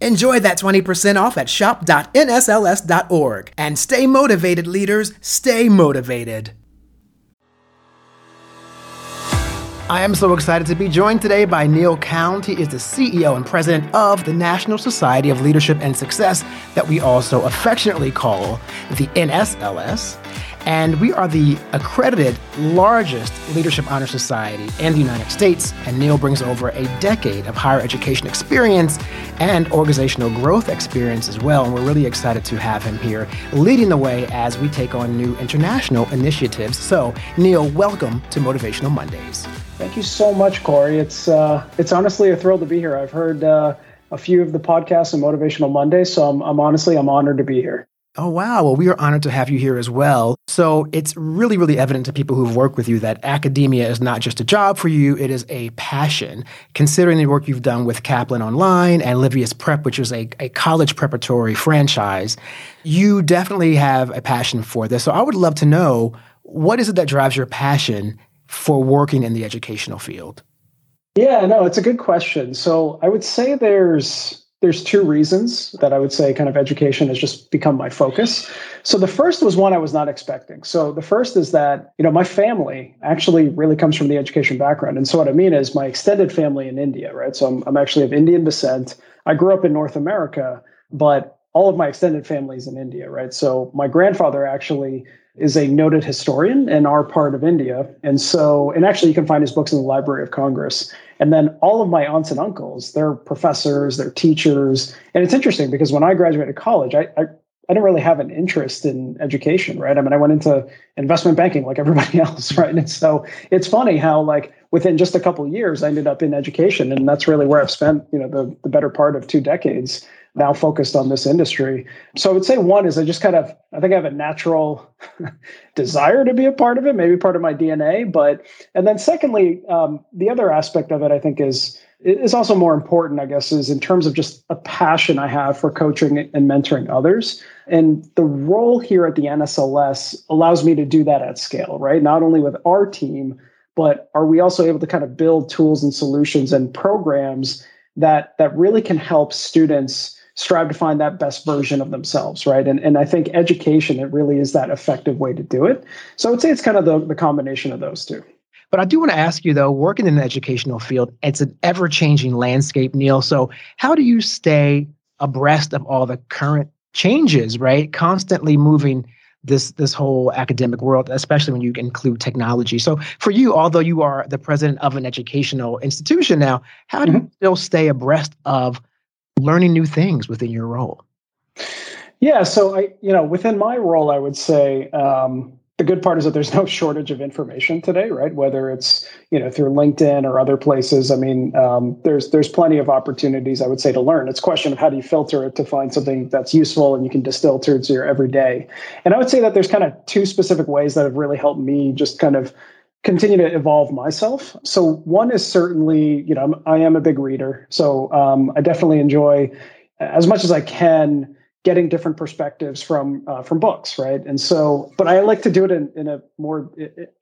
Enjoy that 20% off at shop.nsls.org. And stay motivated, leaders. Stay motivated. I am so excited to be joined today by Neil Khaund. He is the CEO and president of the National Society of Leadership and Success, that we also affectionately call the NSLS. And we are the accredited largest leadership honor society in the United States. And Neil brings over a decade of higher education experience and organizational growth experience as well. And we're really excited to have him here leading the way as we take on new international initiatives. So, Neil, welcome to Motivational Mondays. Thank you so much, Corey. It's uh, it's honestly a thrill to be here. I've heard uh, a few of the podcasts on Motivational Mondays, so I'm, I'm honestly I'm honored to be here. Oh, wow. Well, we are honored to have you here as well. So it's really, really evident to people who've worked with you that academia is not just a job for you, it is a passion. Considering the work you've done with Kaplan Online and Livius Prep, which is a, a college preparatory franchise, you definitely have a passion for this. So I would love to know what is it that drives your passion for working in the educational field? Yeah, no, it's a good question. So I would say there's there's two reasons that I would say kind of education has just become my focus. So the first was one I was not expecting. So the first is that, you know, my family actually really comes from the education background. And so what I mean is my extended family in India, right? So I'm, I'm actually of Indian descent. I grew up in North America, but all of my extended family is in India, right? So my grandfather actually is a noted historian in our part of India. And so, and actually, you can find his books in the Library of Congress. And then all of my aunts and uncles, they're professors, they're teachers. And it's interesting because when I graduated college, I, I, I didn't really have an interest in education, right? I mean, I went into investment banking like everybody else, right? And so it's funny how, like, within just a couple of years, I ended up in education. And that's really where I've spent, you know, the, the better part of two decades now focused on this industry. So I would say one is I just kind of I think I have a natural desire to be a part of it, maybe part of my DNA. But and then secondly, um, the other aspect of it I think is is also more important, I guess, is in terms of just a passion I have for coaching and mentoring others. And the role here at the NSLS allows me to do that at scale, right? Not only with our team, but are we also able to kind of build tools and solutions and programs that that really can help students strive to find that best version of themselves, right? And and I think education it really is that effective way to do it. So I would say it's kind of the, the combination of those two. But I do want to ask you though, working in the educational field, it's an ever-changing landscape, Neil. So how do you stay abreast of all the current changes, right? Constantly moving this this whole academic world, especially when you include technology. So for you, although you are the president of an educational institution now, how do mm-hmm. you still stay abreast of learning new things within your role? Yeah, so I, you know, within my role, I would say um, the good part is that there's no shortage of information today, right? Whether it's you know through LinkedIn or other places. I mean, um, there's there's plenty of opportunities. I would say to learn. It's a question of how do you filter it to find something that's useful and you can distill to your everyday. And I would say that there's kind of two specific ways that have really helped me just kind of continue to evolve myself. So one is certainly, you know, I'm, I am a big reader, so um, I definitely enjoy as much as I can getting different perspectives from uh, from books, right? And so, but I like to do it in, in a more,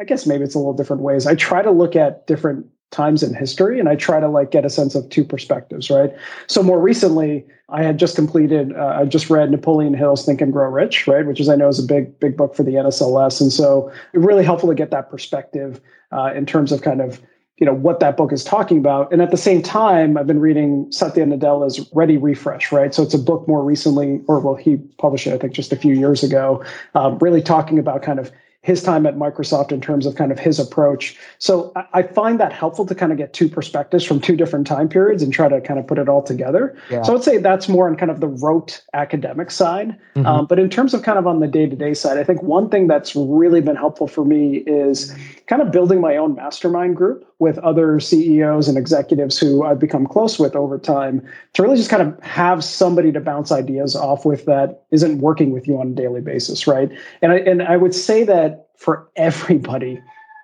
I guess maybe it's a little different ways. I try to look at different times in history and i try to like get a sense of two perspectives right so more recently i had just completed uh, i just read napoleon hill's think and grow rich right which is i know is a big big book for the nsls and so it's really helpful to get that perspective uh, in terms of kind of you know what that book is talking about and at the same time i've been reading satya nadella's ready refresh right so it's a book more recently or well he published it i think just a few years ago um, really talking about kind of his time at Microsoft in terms of kind of his approach. So I find that helpful to kind of get two perspectives from two different time periods and try to kind of put it all together. Yeah. So I would say that's more on kind of the rote academic side. Mm-hmm. Um, but in terms of kind of on the day to day side, I think one thing that's really been helpful for me is kind of building my own mastermind group with other CEOs and executives who I've become close with over time to really just kind of have somebody to bounce ideas off with that isn't working with you on a daily basis, right? And I and I would say that for everybody,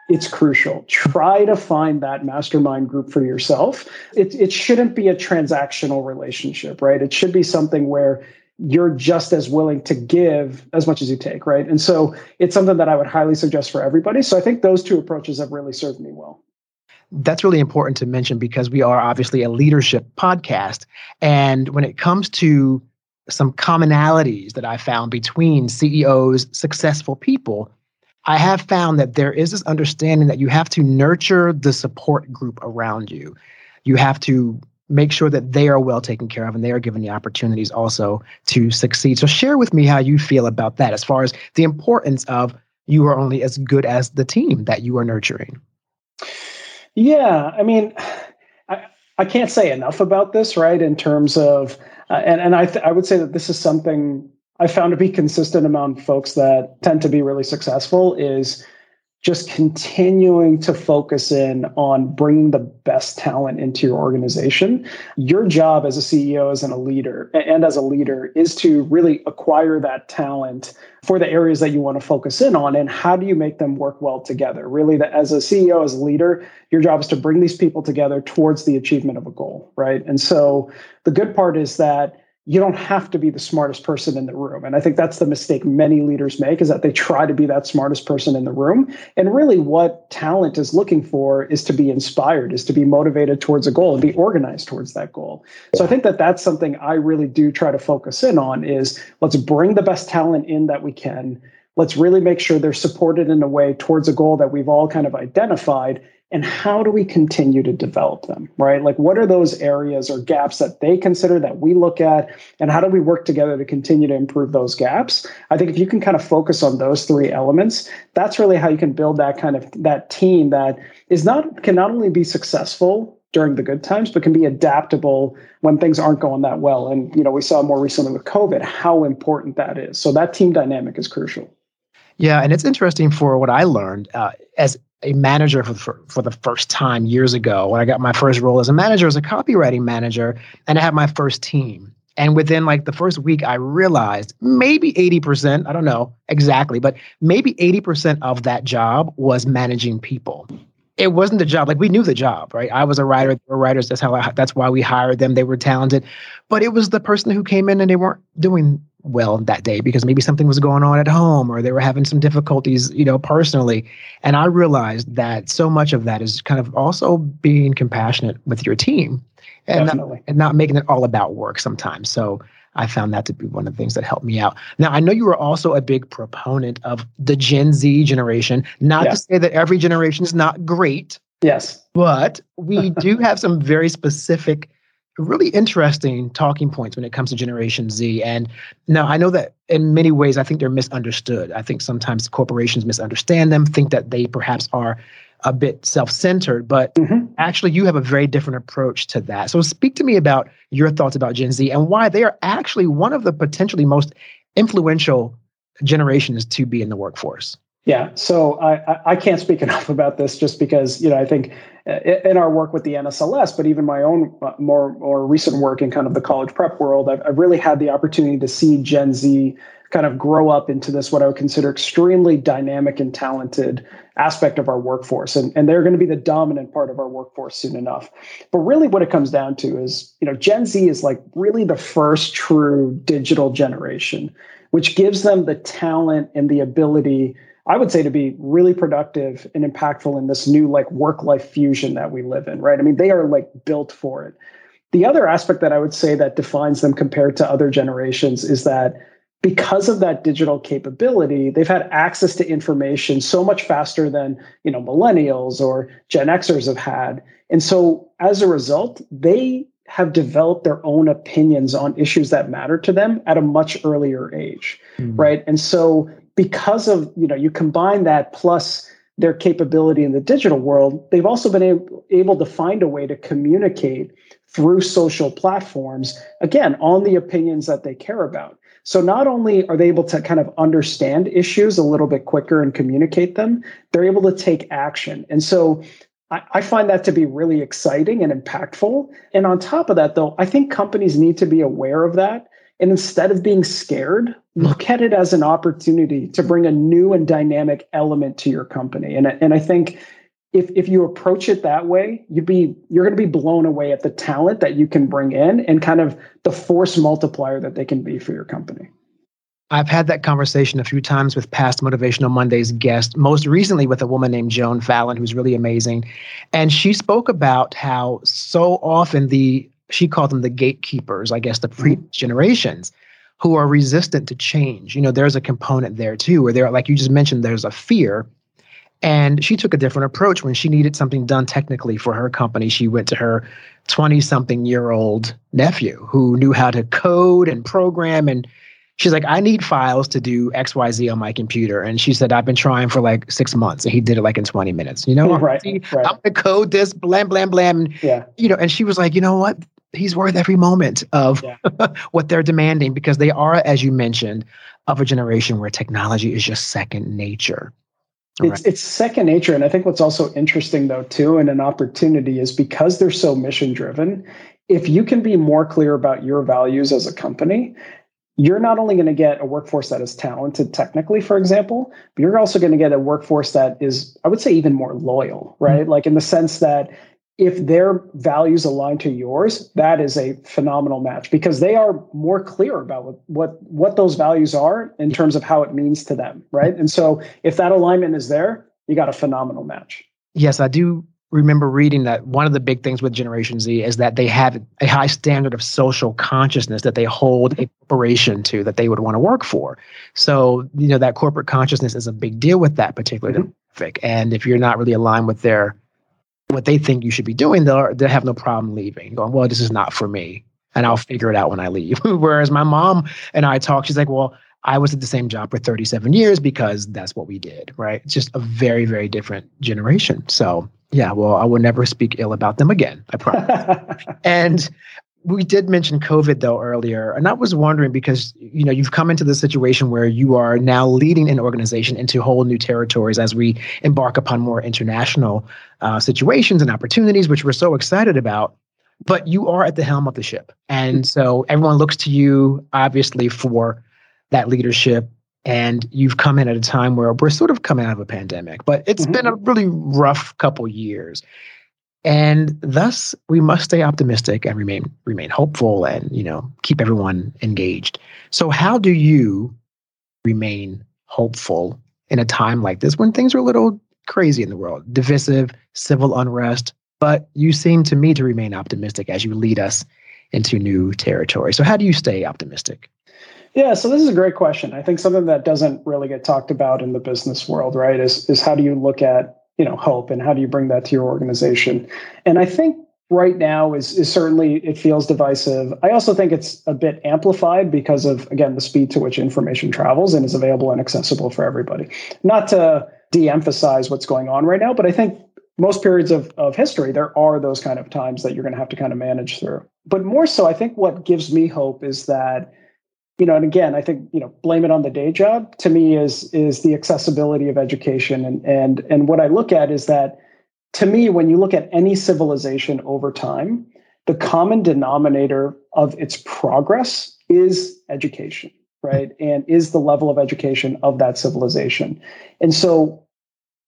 it's crucial. Try to find that mastermind group for yourself. It, it shouldn't be a transactional relationship, right? It should be something where you're just as willing to give as much as you take, right? And so it's something that I would highly suggest for everybody. So I think those two approaches have really served me well. That's really important to mention because we are obviously a leadership podcast. And when it comes to some commonalities that I found between CEOs, successful people, I have found that there is this understanding that you have to nurture the support group around you. You have to make sure that they are well taken care of and they are given the opportunities also to succeed. So, share with me how you feel about that as far as the importance of you are only as good as the team that you are nurturing. Yeah, I mean, I, I can't say enough about this, right? In terms of, uh, and, and I, th- I would say that this is something I found to be consistent among folks that tend to be really successful is just continuing to focus in on bringing the best talent into your organization. Your job as a CEO, as a leader, and as a leader is to really acquire that talent for the areas that you want to focus in on. And how do you make them work well together? Really, as a CEO, as a leader, your job is to bring these people together towards the achievement of a goal, right? And so the good part is that you don't have to be the smartest person in the room. And i think that's the mistake many leaders make is that they try to be that smartest person in the room. And really what talent is looking for is to be inspired is to be motivated towards a goal and be organized towards that goal. So i think that that's something i really do try to focus in on is let's bring the best talent in that we can. Let's really make sure they're supported in a way towards a goal that we've all kind of identified and how do we continue to develop them right? Like what are those areas or gaps that they consider that we look at? And how do we work together to continue to improve those gaps? I think if you can kind of focus on those three elements that's really how you can build that kind of that team that is not can not only be successful during the good times but can be adaptable when things aren't going that well. And you know we saw more recently with covid how important that is. So that team dynamic is crucial. Yeah, and it's interesting for what I learned uh, as a manager for, for, for the first time years ago when I got my first role as a manager, as a copywriting manager, and I had my first team. And within like the first week, I realized maybe 80%, I don't know exactly, but maybe 80% of that job was managing people. It wasn't the job. Like we knew the job, right? I was a writer. They were writers. That's how. I, that's why we hired them. They were talented, but it was the person who came in and they weren't doing well that day because maybe something was going on at home or they were having some difficulties, you know, personally. And I realized that so much of that is kind of also being compassionate with your team and not, and not making it all about work sometimes. So I found that to be one of the things that helped me out. Now, I know you were also a big proponent of the Gen Z generation. Not to say that every generation is not great. Yes. But we do have some very specific really interesting talking points when it comes to Generation Z. And now I know that in many ways, I think they're misunderstood. I think sometimes corporations misunderstand them, think that they perhaps are a bit self-centered, but mm-hmm. actually you have a very different approach to that. So speak to me about your thoughts about Gen Z and why they are actually one of the potentially most influential generations to be in the workforce. Yeah, so I, I can't speak enough about this just because you know I think uh, in our work with the NSLS, but even my own uh, more more recent work in kind of the college prep world, I've, I've really had the opportunity to see Gen Z kind of grow up into this what I would consider extremely dynamic and talented aspect of our workforce, and and they're going to be the dominant part of our workforce soon enough. But really, what it comes down to is you know Gen Z is like really the first true digital generation, which gives them the talent and the ability I would say to be really productive and impactful in this new like work life fusion that we live in, right? I mean, they are like built for it. The other aspect that I would say that defines them compared to other generations is that because of that digital capability, they've had access to information so much faster than, you know, millennials or Gen Xers have had. And so as a result, they have developed their own opinions on issues that matter to them at a much earlier age, mm-hmm. right? And so because of you know you combine that plus their capability in the digital world they've also been able, able to find a way to communicate through social platforms again on the opinions that they care about so not only are they able to kind of understand issues a little bit quicker and communicate them they're able to take action and so I, I find that to be really exciting and impactful. And on top of that, though, I think companies need to be aware of that. And instead of being scared, look at it as an opportunity to bring a new and dynamic element to your company. And, and I think if if you approach it that way, you'd be you're going to be blown away at the talent that you can bring in and kind of the force multiplier that they can be for your company. I've had that conversation a few times with past Motivational Mondays guests, most recently with a woman named Joan Fallon, who's really amazing. And she spoke about how so often the, she called them the gatekeepers, I guess the pre generations, who are resistant to change. You know, there's a component there too, where they're, like you just mentioned, there's a fear and she took a different approach when she needed something done technically for her company. She went to her 20 something year old nephew who knew how to code and program. And she's like, I need files to do XYZ on my computer. And she said, I've been trying for like six months. And he did it like in 20 minutes. You know, right, right. I'm going to code this, blam, blam, blam. Yeah. You know, and she was like, you know what? He's worth every moment of yeah. what they're demanding because they are, as you mentioned, of a generation where technology is just second nature. It's right. it's second nature, and I think what's also interesting though too, and an opportunity is because they're so mission driven. If you can be more clear about your values as a company, you're not only going to get a workforce that is talented technically, for example, but you're also going to get a workforce that is, I would say, even more loyal, right? Mm-hmm. Like in the sense that if their values align to yours, that is a phenomenal match because they are more clear about what, what what those values are in terms of how it means to them, right? And so if that alignment is there, you got a phenomenal match. Yes, I do remember reading that one of the big things with Generation Z is that they have a high standard of social consciousness that they hold a corporation to that they would want to work for. So, you know, that corporate consciousness is a big deal with that particular mm-hmm. demographic. And if you're not really aligned with their what they think you should be doing, they'll they have no problem leaving, going, well, this is not for me. And I'll figure it out when I leave. Whereas my mom and I talk, she's like, well, I was at the same job for 37 years because that's what we did, right? It's just a very, very different generation. So, yeah, well, I will never speak ill about them again, I promise. and we did mention COVID though earlier, and I was wondering because you know you've come into the situation where you are now leading an organization into whole new territories as we embark upon more international uh, situations and opportunities, which we're so excited about. But you are at the helm of the ship, and so everyone looks to you obviously for that leadership. And you've come in at a time where we're sort of coming out of a pandemic, but it's mm-hmm. been a really rough couple years and thus we must stay optimistic and remain remain hopeful and you know keep everyone engaged. So how do you remain hopeful in a time like this when things are a little crazy in the world? Divisive civil unrest but you seem to me to remain optimistic as you lead us into new territory. So how do you stay optimistic? Yeah, so this is a great question. I think something that doesn't really get talked about in the business world, right, is is how do you look at you know hope and how do you bring that to your organization? And i think right now is is certainly it feels divisive. I also think it's a bit amplified because of again the speed to which information travels and is available and accessible for everybody. Not to de-emphasize what's going on right now but i think most periods of, of history there are those kind of times that you're going to have to kind of manage through. But more so i think what gives me hope is that you know, and again, I think you know, blame it on the day job. To me, is is the accessibility of education, and and and what I look at is that, to me, when you look at any civilization over time, the common denominator of its progress is education, right? Hmm. And is the level of education of that civilization, and so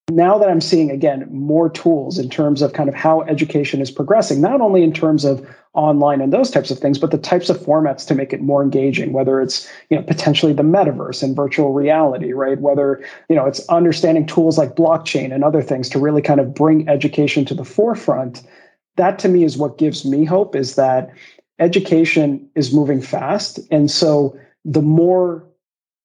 now that I'm seeing again more tools in terms of kind of how education is progressing, not only in terms of online and those types of things, but the types of formats to make it more engaging, whether it's, you know, potentially the metaverse and virtual reality, right? Whether, you know, it's understanding tools like blockchain and other things to really kind of bring education to the forefront. That to me is what gives me hope is that education is moving fast. And so the more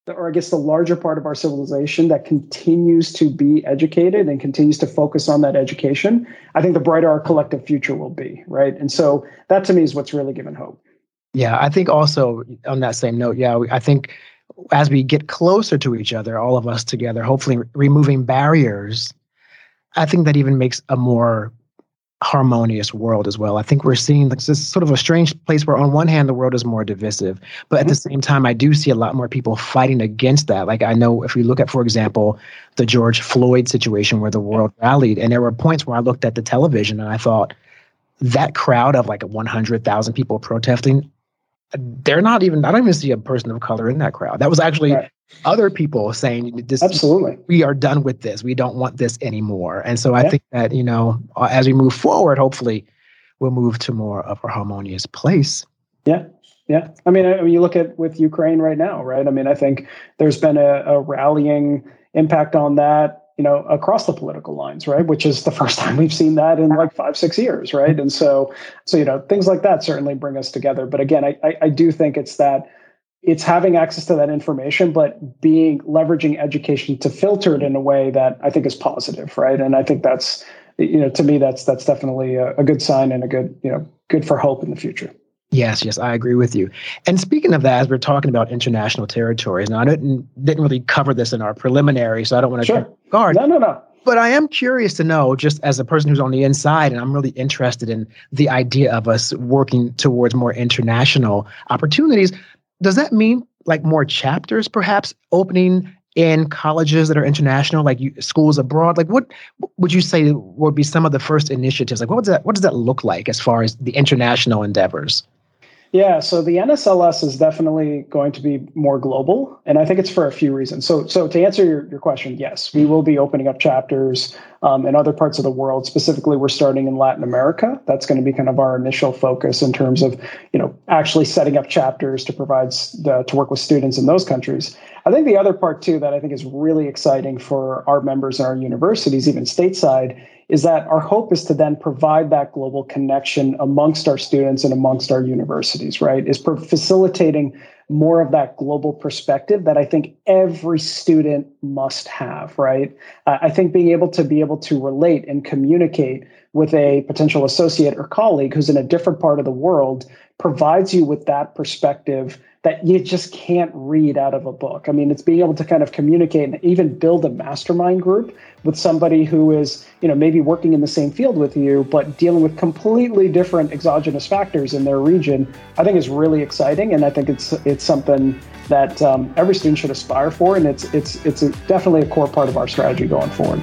or I guess the larger part of our civilization that continues to be educated and continues to focus on that education, I think the brighter our collective future will be, right? And so that to me is what's really given hope. Yeah, I think also on that same note, yeah, I think as we get closer to each other, all of us together, hopefully removing barriers, I think that even makes a more harmonious world as well. I think we're seeing like this sort of a strange place where on one hand the world is more divisive, but at the mm-hmm. same time I do see a lot more people fighting against that. Like I know if we look at for example the George Floyd situation where the world rallied and there were points where I looked at the television and I thought that crowd of like 100,000 people protesting they're not even I don't even see a person of color in that crowd. That was actually right. Other people saying this absolutely we are done with this. We don't want this anymore. And so I yeah. think that you know uh, as we move forward, hopefully we'll move to more of a harmonious place. Yeah. Yeah, I mean, I mean, you look at with Ukraine right now, right? I mean, I think there's been a, a rallying impact on that you know, across the political lines, right? Which is the first time we've seen that in like five, six years, right? And so, so you know, things like that certainly bring us together. But again, I, I, I do think it's that it's having access to that information, but being leveraging education to filter it in a way that I think is positive, right? And I think that's, you know, to me, that's that's definitely a, a good sign and a good, you know, good for hope in the future. Yes, yes, I agree with you. And speaking of that, as we're talking about international territories, now I didn't didn't really cover this in our preliminary, so I don't want to sure. guard. No, no, no. But I am curious to know, just as a person who's on the inside, and I'm really interested in the idea of us working towards more international opportunities. Does that mean like more chapters, perhaps opening in colleges that are international, like you, schools abroad? Like, what would you say would be some of the first initiatives? Like, what does that what does that look like as far as the international endeavors? Yeah, so the NSLS is definitely going to be more global, and I think it's for a few reasons. So, so to answer your, your question, yes, we will be opening up chapters um, in other parts of the world. Specifically, we're starting in Latin America. That's going to be kind of our initial focus in terms of, you know, actually setting up chapters to provide the, to work with students in those countries. I think the other part too that I think is really exciting for our members and our universities, even stateside, is that our hope is to then provide that global connection amongst our students and amongst our universities, right? Is facilitating more of that global perspective that I think every student must have, right? Uh, I think being able to be able to relate and communicate with a potential associate or colleague who's in a different part of the world provides you with that perspective that you just can't read out of a book. I mean, it's being able to kind of communicate and even build a mastermind group with somebody who is, you know, maybe working in the same field with you, but dealing with completely different exogenous factors in their region. I think is really exciting, and I think it's it's something that um, every student should aspire for, and it's it's it's a, definitely a core part of our strategy going forward.